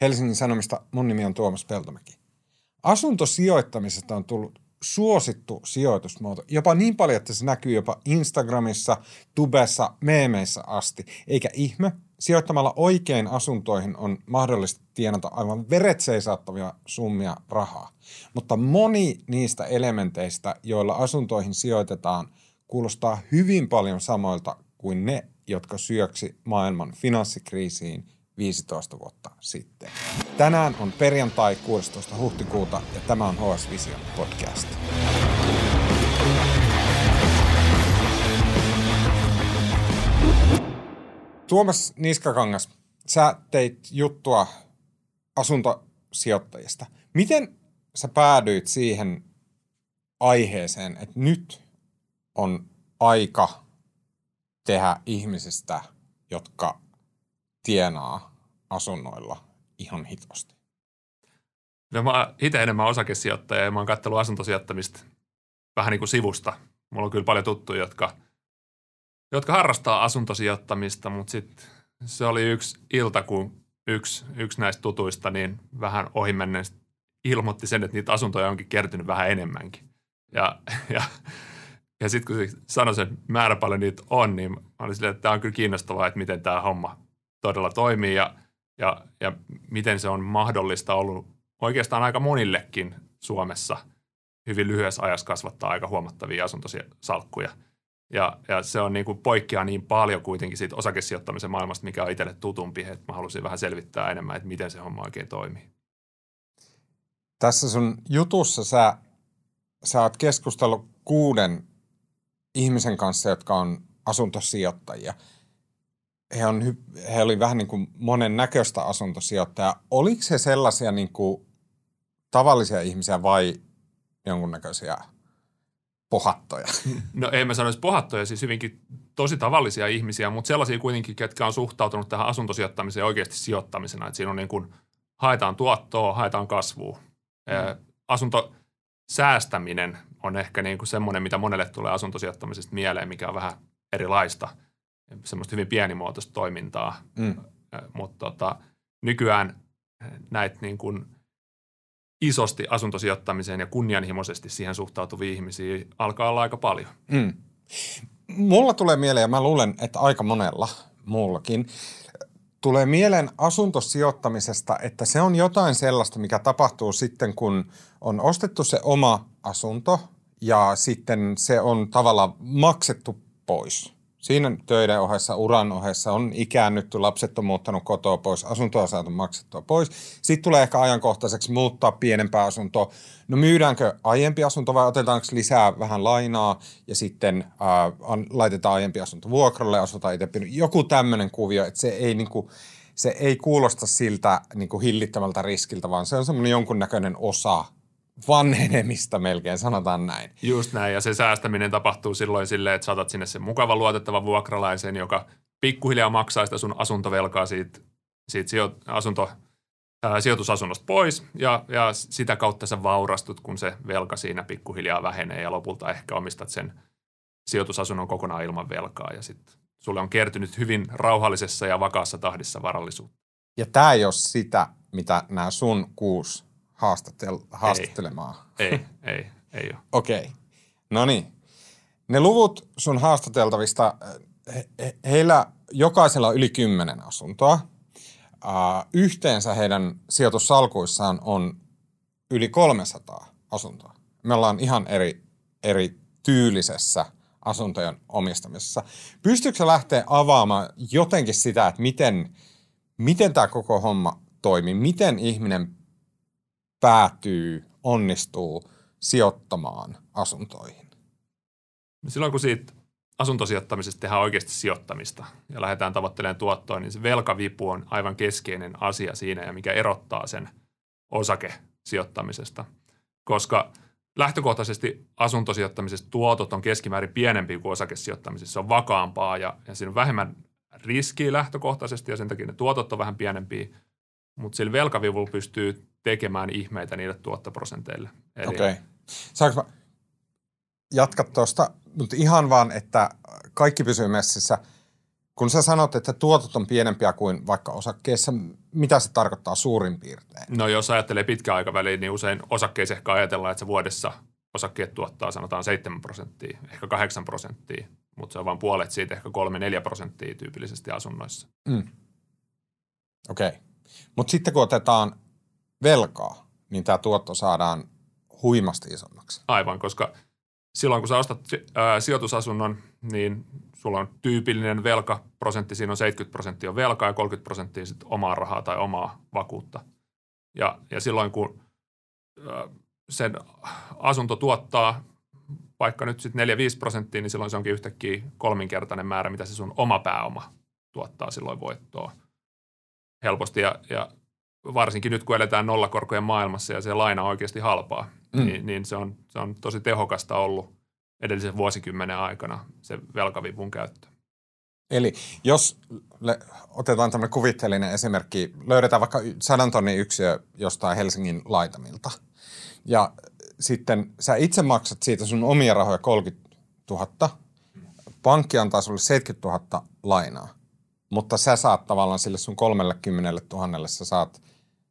Helsingin Sanomista. Mun nimi on Tuomas Peltomäki. Asuntosijoittamisesta on tullut suosittu sijoitusmuoto. Jopa niin paljon, että se näkyy jopa Instagramissa, Tubessa, meemeissä asti. Eikä ihme, sijoittamalla oikein asuntoihin on mahdollista tienata aivan veret seisattavia summia rahaa. Mutta moni niistä elementeistä, joilla asuntoihin sijoitetaan, kuulostaa hyvin paljon samoilta kuin ne, jotka syöksi maailman finanssikriisiin 15 vuotta sitten. Tänään on perjantai 16. huhtikuuta ja tämä on HS Vision podcast. Tuomas Niskakangas, sä teit juttua asuntosijoittajista. Miten sä päädyit siihen aiheeseen, että nyt on aika tehdä ihmisistä, jotka tienaa asunnoilla ihan hitosti? No mä itse enemmän osakesijoittaja ja mä oon katsellut asuntosijoittamista vähän niin kuin sivusta. Mulla on kyllä paljon tuttuja, jotka, jotka harrastaa asuntosijoittamista, mutta sitten se oli yksi ilta, kun yksi, yksi näistä tutuista niin vähän ohimennen ilmoitti sen, että niitä asuntoja onkin kertynyt vähän enemmänkin. Ja, ja, ja sitten kun se sanoi sen määrä paljon niitä on, niin mä olin silleen, että tämä on kyllä kiinnostavaa, että miten tämä homma todella toimii ja, ja, ja miten se on mahdollista ollut oikeastaan aika monillekin Suomessa hyvin lyhyessä ajassa kasvattaa aika huomattavia asuntosalkkuja. Ja, ja se on niin kuin poikkeaa niin paljon kuitenkin siitä osakesijoittamisen maailmasta, mikä on itselle tutumpi, että mä halusin vähän selvittää enemmän, että miten se homma oikein toimii. Tässä sun jutussa sä, sä oot keskustellut kuuden ihmisen kanssa, jotka on asuntosijoittajia – he, on, he oli vähän niin kuin monen näköistä asuntosijoittajaa. Oliko he sellaisia niin kuin tavallisia ihmisiä vai jonkunnäköisiä pohattoja? No ei mä sanoisi pohattoja, siis hyvinkin tosi tavallisia ihmisiä, mutta sellaisia kuitenkin, ketkä on suhtautunut tähän asuntosijoittamiseen oikeasti sijoittamisena. Että siinä on niin kuin, haetaan tuottoa, haetaan kasvua. Mm. Asuntosäästäminen on ehkä niin kuin semmoinen, mitä monelle tulee asuntosijoittamisesta mieleen, mikä on vähän erilaista – semmoista hyvin pienimuotoista toimintaa, mm. mutta tota, nykyään näitä niin kuin isosti asuntosijoittamiseen ja kunnianhimoisesti siihen suhtautuvia ihmisiä alkaa olla aika paljon. Mm. Mulla tulee mieleen, ja mä luulen, että aika monella muullakin, tulee mieleen asuntosijoittamisesta, että se on jotain sellaista, mikä tapahtuu sitten, kun on ostettu se oma asunto ja sitten se on tavallaan maksettu pois – Siinä töiden ohessa, uran ohessa on ikäännytty, lapset on muuttanut kotoa pois, asuntoa saatu maksettua pois. Sitten tulee ehkä ajankohtaiseksi muuttaa pienempää asuntoa. No myydäänkö aiempi asunto vai otetaanko lisää vähän lainaa ja sitten äh, laitetaan aiempi asunto vuokralle asutaan itse. Joku tämmöinen kuvio, että se ei niinku, se ei kuulosta siltä niin kuin riskiltä, vaan se on semmoinen jonkunnäköinen osa vanhenemista melkein, sanotaan näin. Just näin, ja se säästäminen tapahtuu silloin silleen, että saatat sinne sen mukavan luotettavan vuokralaisen, joka pikkuhiljaa maksaa sitä sun asuntovelkaa siitä, siitä sijo, asunto, ää, sijoitusasunnosta pois, ja, ja sitä kautta sä vaurastut, kun se velka siinä pikkuhiljaa vähenee, ja lopulta ehkä omistat sen sijoitusasunnon kokonaan ilman velkaa, ja sitten sulle on kertynyt hyvin rauhallisessa ja vakaassa tahdissa varallisuutta. Ja tämä ei ole sitä, mitä nämä sun kuusi haastatel- haastattelemaan? Ei, ei, ei, ei ole. Okei. Okay. No niin. Ne luvut sun haastateltavista, he, he, heillä jokaisella on yli kymmenen asuntoa. Uh, yhteensä heidän sijoitussalkuissaan on yli 300 asuntoa. Me ollaan ihan eri, eri tyylisessä asuntojen omistamisessa. Pystyykö lähteä avaamaan jotenkin sitä, että miten, miten tämä koko homma toimii? Miten ihminen päätyy, onnistuu sijoittamaan asuntoihin? Silloin kun siitä asuntosijoittamisesta tehdään oikeasti sijoittamista ja lähdetään tavoittelemaan tuottoa, niin se velkavipu on aivan keskeinen asia siinä ja mikä erottaa sen osakesijoittamisesta. Koska lähtökohtaisesti asuntosijoittamisesta tuotot on keskimäärin pienempi kuin osakesijoittamisessa. Se on vakaampaa ja, ja siinä on vähemmän riskiä lähtökohtaisesti ja sen takia ne tuotot on vähän pienempiä, mutta sillä velkavivulla pystyy tekemään ihmeitä niille tuottoprosenteille. Okei. Okay. Saanko mä jatka tuosta, mutta ihan vaan, että kaikki pysyy messissä. kun sä sanot, että tuotot on pienempiä kuin vaikka osakkeessa, mitä se tarkoittaa suurin piirtein? No jos ajattelee pitkä aikaväliin, niin usein osakkeissa ehkä ajatellaan, että se vuodessa osakkeet tuottaa sanotaan 7 prosenttia, ehkä 8 prosenttia, mutta se on vain puolet siitä, ehkä 3-4 prosenttia tyypillisesti asunnoissa. Mm. Okei. Okay. Mutta sitten kun otetaan velkaa, niin tämä tuotto saadaan huimasti isommaksi. Aivan, koska silloin kun sä ostat ää, sijoitusasunnon, niin sulla on tyypillinen velkaprosentti, siinä on 70 prosenttia velkaa ja 30 prosenttia sitten omaa rahaa tai omaa vakuutta. Ja, ja silloin kun ää, sen asunto tuottaa vaikka nyt sitten 4-5 prosenttia, niin silloin se onkin yhtäkkiä kolminkertainen määrä, mitä se sun oma pääoma tuottaa silloin voittoa helposti. Ja, ja varsinkin nyt, kun eletään nollakorkojen maailmassa ja se laina on oikeasti halpaa, mm. niin, niin se, on, se on tosi tehokasta ollut edellisen vuosikymmenen aikana se velkavipun käyttö. Eli jos le- otetaan tämmöinen kuvitteellinen esimerkki, löydetään vaikka sadan tonnin yksiö jostain Helsingin laitamilta – ja sitten sä itse maksat siitä sun omia rahoja 30 000, pankki antaa sulle 70 000 lainaa, mutta sä saat tavallaan sille sun 30 000 sä saat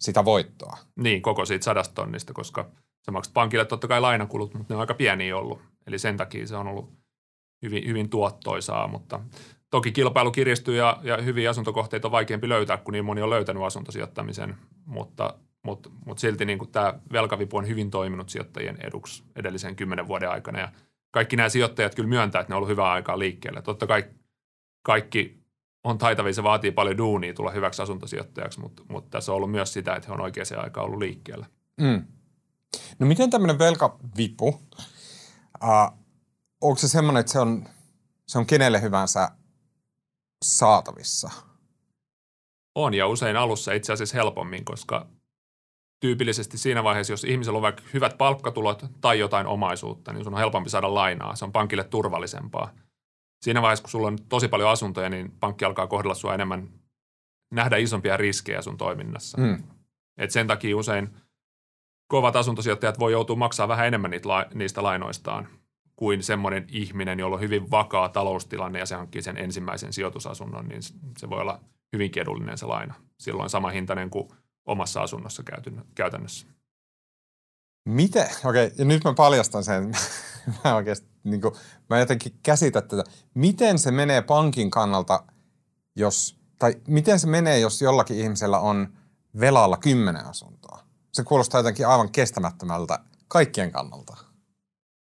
sitä voittoa. Niin, koko siitä sadasta tonnista, koska sä maksat pankille totta kai lainakulut, mutta ne on aika pieniä ollut. Eli sen takia se on ollut hyvin, hyvin tuottoisaa, mutta toki kilpailu kiristyy ja, ja hyviä asuntokohteita on vaikeampi löytää, kun niin moni on löytänyt asuntosijoittamisen, mutta mutta mut silti niin tämä velkavipu on hyvin toiminut sijoittajien eduksi edellisen kymmenen vuoden aikana. Ja kaikki nämä sijoittajat kyllä myöntää, että ne on ollut hyvää aikaa liikkeelle. Totta kai kaikki on taitavia, se vaatii paljon duunia tulla hyväksi asuntosijoittajaksi, mutta, mutta tässä on ollut myös sitä, että he on oikeaan aikaan ollut liikkeellä. Mm. No miten tämmöinen velkavipu, äh, onko se semmoinen, että se on, se on kenelle hyvänsä saatavissa? On ja usein alussa itse asiassa helpommin, koska tyypillisesti siinä vaiheessa, jos ihmisellä on vaikka hyvät palkkatulot tai jotain omaisuutta, niin sun on helpompi saada lainaa. Se on pankille turvallisempaa. Siinä vaiheessa, kun sulla on tosi paljon asuntoja, niin pankki alkaa kohdella sua enemmän, nähdä isompia riskejä sun toiminnassa. Mm. Et sen takia usein kovat asuntosijoittajat voi joutua maksaa vähän enemmän niitä, niistä lainoistaan kuin semmoinen ihminen, jolla on hyvin vakaa taloustilanne ja se hankkii sen ensimmäisen sijoitusasunnon, niin se voi olla hyvinkin edullinen se laina. Silloin sama hintainen kuin omassa asunnossa käytännössä. Miten? Okei, okay, ja nyt mä paljastan sen. mä oikeasti, niin kuin, mä jotenkin käsitän tätä. Miten se menee pankin kannalta, jos, tai miten se menee, jos jollakin ihmisellä on velalla kymmenen asuntoa? Se kuulostaa jotenkin aivan kestämättömältä kaikkien kannalta.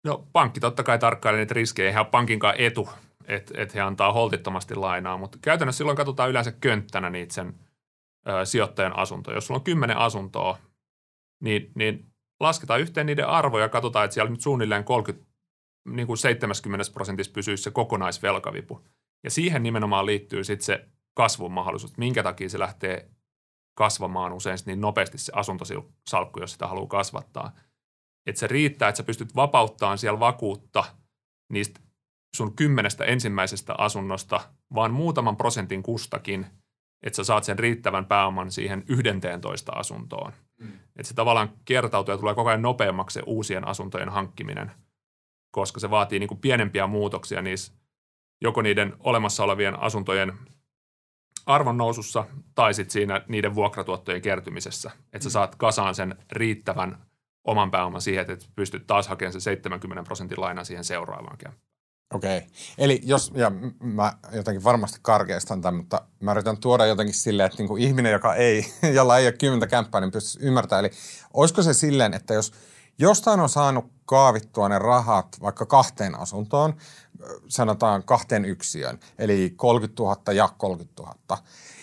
No pankki totta kai tarkkailee niitä riskejä. Eihän pankinkaan etu, että et he antaa holtittomasti lainaa, mutta käytännössä silloin katsotaan yleensä könttänä niitä sen – sijoittajan asunto. Jos sulla on kymmenen asuntoa, niin, niin lasketaan yhteen niiden arvoja ja katsotaan, että siellä nyt suunnilleen 30, niin kuin 70 prosentissa pysyisi se kokonaisvelkavipu. Ja siihen nimenomaan liittyy sitten se kasvun mahdollisuus, minkä takia se lähtee kasvamaan usein niin nopeasti se asuntosalkku, jos sitä haluaa kasvattaa. Että se riittää, että sä pystyt vapauttamaan siellä vakuutta niistä sun kymmenestä ensimmäisestä asunnosta, vaan muutaman prosentin kustakin – että sä saat sen riittävän pääoman siihen 11 asuntoon. Mm. Että se tavallaan kertautuu ja tulee koko ajan nopeammaksi se uusien asuntojen hankkiminen, koska se vaatii niin kuin pienempiä muutoksia niissä joko niiden olemassa olevien asuntojen arvon nousussa tai sitten siinä niiden vuokratuottojen kertymisessä. Että sä mm. saat kasaan sen riittävän oman pääoman siihen, että pystyt taas hakemaan sen 70 prosentin lainan siihen seuraavaan. Okei. Okay. Eli jos, ja mä jotenkin varmasti karkeistan tämän, mutta mä yritän tuoda jotenkin silleen, että niin kuin ihminen, joka ei, jolla ei ole kymmentä kämppää, niin pystyisi ymmärtämään. Eli olisiko se silleen, että jos jostain on saanut kaavittua ne rahat vaikka kahteen asuntoon, sanotaan kahteen yksiöön, eli 30 000 ja 30 000,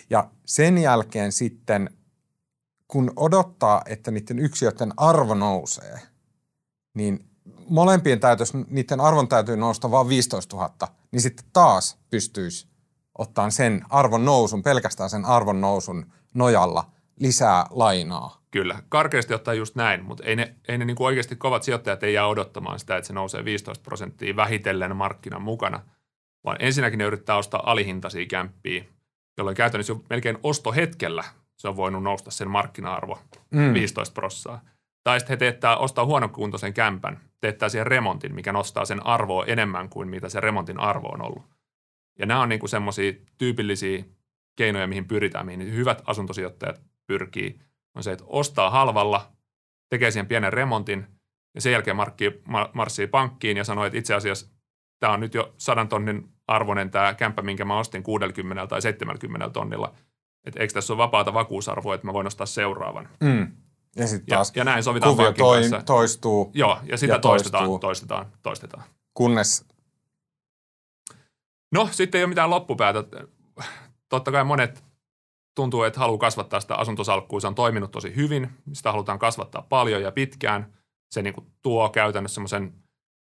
ja sen jälkeen sitten, kun odottaa, että niiden yksiöiden arvo nousee, niin molempien täytyisi, niiden arvon täytyy nousta vain 15 000, niin sitten taas pystyisi ottaa sen arvon nousun, pelkästään sen arvon nousun nojalla lisää lainaa. Kyllä, karkeasti ottaa just näin, mutta ei ne, ei ne niin kuin oikeasti kovat sijoittajat ei jää odottamaan sitä, että se nousee 15 prosenttia vähitellen markkinan mukana, vaan ensinnäkin ne yrittää ostaa alihintaisia kämppiä, jolloin käytännössä jo melkein ostohetkellä se on voinut nousta sen markkina-arvo mm. 15 prosenttia. Tai sitten he teettää, ostaa huonokuntoisen kämpän, teettää siihen remontin, mikä nostaa sen arvoa enemmän kuin mitä se remontin arvo on ollut. Ja nämä on niin semmoisia tyypillisiä keinoja, mihin pyritään, mihin hyvät asuntosijoittajat pyrkii, on se, että ostaa halvalla, tekee siihen pienen remontin ja sen jälkeen markkii, marssii pankkiin ja sanoo, että itse asiassa tämä on nyt jo sadan tonnin arvoinen tämä kämppä, minkä mä ostin 60 tai 70 tonnilla. Että eikö tässä ole vapaata vakuusarvoa, että mä voin ostaa seuraavan. Mm. Ja sitten taas ja, ja näin sovitaan kuvio toi, toi, toistuu. Joo, ja sitä ja toistetaan, toistuu. toistetaan, toistetaan. Kunnes... No, sitten ei ole mitään loppupäätä. Totta kai monet tuntuu, että haluaa kasvattaa sitä asuntosalkkua. Se on toiminut tosi hyvin. Sitä halutaan kasvattaa paljon ja pitkään. Se niin kuin tuo käytännössä semmoisen –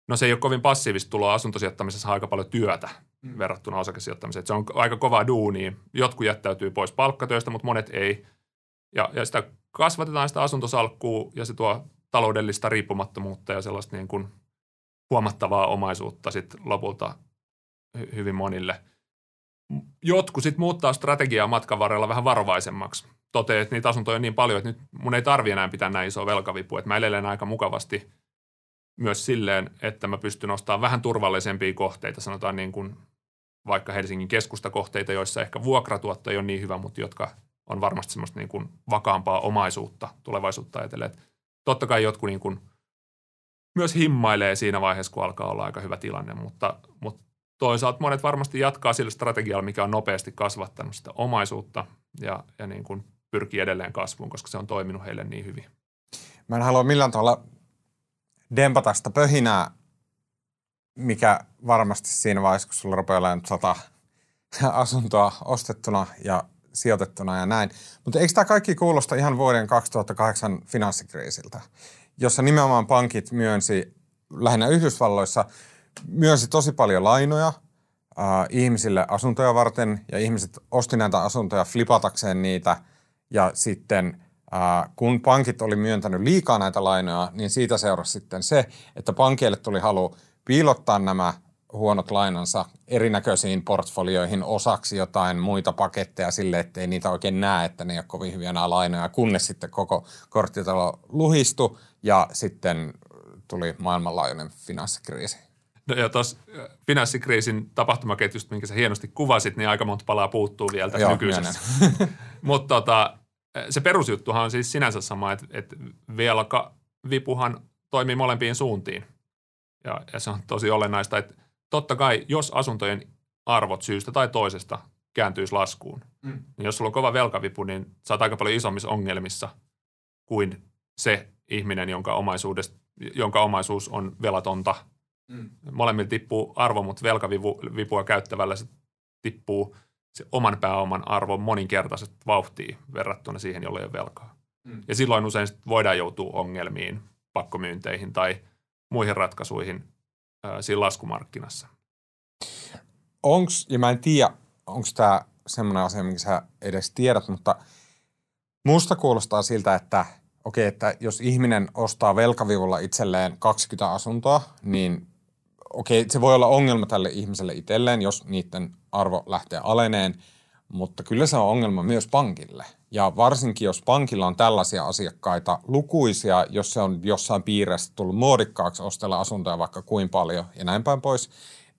No se ei ole kovin passiivista tuloa asuntosijoittamisessa aika paljon työtä mm. verrattuna osakesijoittamiseen. Se on aika kova duuni. Jotkut jättäytyy pois palkkatyöstä, mutta monet ei. Ja, ja sitä kasvatetaan sitä asuntosalkkuu ja se tuo taloudellista riippumattomuutta ja sellaista niin kuin huomattavaa omaisuutta sitten lopulta hy- hyvin monille. Jotkut sitten muuttaa strategiaa matkan varrella vähän varovaisemmaksi. Toteaa, että niitä asuntoja on niin paljon, että nyt mun ei tarvi enää pitää näin isoa velkavipua, että mä elelen aika mukavasti – myös silleen, että mä pystyn ostamaan vähän turvallisempia kohteita, sanotaan niin kuin vaikka Helsingin keskustakohteita, joissa ehkä vuokratuotto ei ole niin hyvä, mutta jotka on varmasti semmoista niin kuin vakaampaa omaisuutta tulevaisuutta ajatellen. Totta kai jotkut niin kuin myös himmailee siinä vaiheessa, kun alkaa olla aika hyvä tilanne, mutta, mutta toisaalta monet varmasti jatkaa sillä strategialla, mikä on nopeasti kasvattanut sitä omaisuutta ja, ja niin kuin pyrkii edelleen kasvuun, koska se on toiminut heille niin hyvin. Mä en halua millään tavalla dempata sitä pöhinää, mikä varmasti siinä vaiheessa, kun sulla rupeaa olemaan sata asuntoa ostettuna ja sijoitettuna ja näin. Mutta eikö tämä kaikki kuulosta ihan vuoden 2008 finanssikriisiltä, jossa nimenomaan pankit myönsi lähinnä Yhdysvalloissa, myönsi tosi paljon lainoja äh, ihmisille asuntoja varten ja ihmiset osti näitä asuntoja flipatakseen niitä ja sitten – kun pankit oli myöntänyt liikaa näitä lainoja, niin siitä seurasi sitten se, että pankeille tuli halu piilottaa nämä huonot lainansa erinäköisiin portfolioihin osaksi jotain muita paketteja sille, ettei niitä oikein näe, että ne ei ole kovin hyviä nämä lainoja, kunnes sitten koko korttitalo luhistui ja sitten tuli maailmanlaajuinen finanssikriisi. No ja tuossa finanssikriisin tapahtumaketjusta, minkä sä hienosti kuvasit, niin aika monta palaa puuttuu vielä tässä nykyisessä. Mutta tota, se perusjuttuhan on siis sinänsä sama, että, että velkavipuhan toimii molempiin suuntiin. Ja, ja se on tosi olennaista, että totta kai, jos asuntojen arvot syystä tai toisesta kääntyisi laskuun, mm. niin jos sulla on kova velkavipu, niin sä oot aika paljon isommissa ongelmissa kuin se ihminen, jonka, omaisuudesta, jonka omaisuus on velatonta. Mm. Molemmilla tippuu arvo, mutta velkavipua käyttävällä se tippuu – se oman pääoman arvo moninkertaisesti vauhtiin verrattuna siihen, jolle ei ole velkaa. Mm. Ja silloin usein voidaan joutua ongelmiin, pakkomyynteihin tai muihin ratkaisuihin ää, siinä laskumarkkinassa. Onks, ja mä en tiedä, onko tämä semmoinen asia, minkä sä edes tiedät, mutta musta kuulostaa siltä, että okei, okay, että jos ihminen ostaa velkavivulla itselleen 20 asuntoa, niin okei, okay, se voi olla ongelma tälle ihmiselle itselleen, jos niiden arvo lähtee aleneen, mutta kyllä se on ongelma myös pankille. Ja varsinkin, jos pankilla on tällaisia asiakkaita lukuisia, jos se on jossain piirissä tullut muodikkaaksi ostella asuntoja vaikka kuin paljon ja näin päin pois,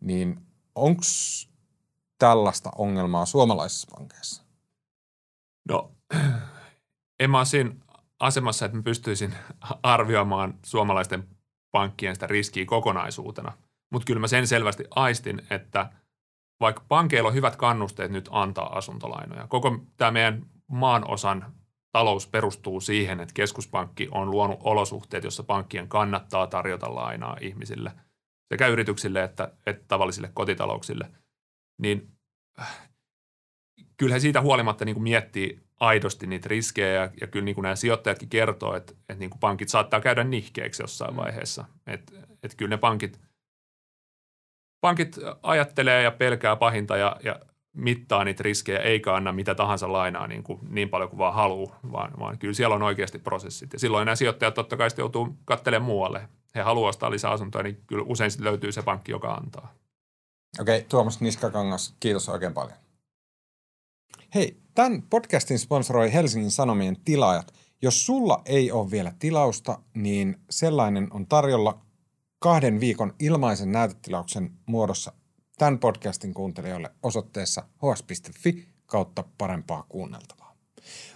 niin onko tällaista ongelmaa suomalaisissa pankeissa? No, en mä siinä asemassa, että mä pystyisin arvioimaan suomalaisten pankkien sitä riskiä kokonaisuutena – mutta kyllä mä sen selvästi aistin, että vaikka pankeilla on hyvät kannusteet nyt antaa asuntolainoja, koko tämä meidän maan osan talous perustuu siihen, että keskuspankki on luonut olosuhteet, jossa pankkien kannattaa tarjota lainaa ihmisille, sekä yrityksille että, että tavallisille kotitalouksille, niin äh, kyllä he siitä huolimatta niin kuin miettii aidosti niitä riskejä ja, ja kyllä niin kuin nämä sijoittajatkin kertoo, että, että niin kuin pankit saattaa käydä nihkeeksi jossain mm. vaiheessa. Että, että kyllä ne pankit – pankit ajattelee ja pelkää pahinta ja, ja mittaa niitä riskejä, eikä anna mitä tahansa lainaa niin, kuin, niin paljon kuin vaan haluaa, vaan, vaan kyllä siellä on oikeasti prosessit. Ja silloin nämä sijoittajat totta kai joutuu katselemaan muualle. He haluavat ostaa lisää asuntoja, niin kyllä usein löytyy se pankki, joka antaa. Okei, Tuomas Niskakangas, kiitos oikein paljon. Hei, tämän podcastin sponsoroi Helsingin Sanomien tilaajat. Jos sulla ei ole vielä tilausta, niin sellainen on tarjolla kahden viikon ilmaisen näytetilauksen muodossa tämän podcastin kuuntelijoille osoitteessa hs.fi kautta parempaa kuunneltavaa.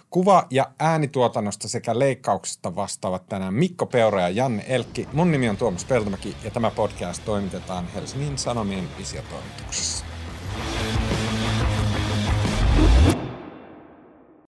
Kuva- ja äänituotannosta sekä leikkauksesta vastaavat tänään Mikko Peura ja Janne Elkki. Mun nimi on Tuomas Peltomäki ja tämä podcast toimitetaan Helsingin Sanomien visiotoimituksessa.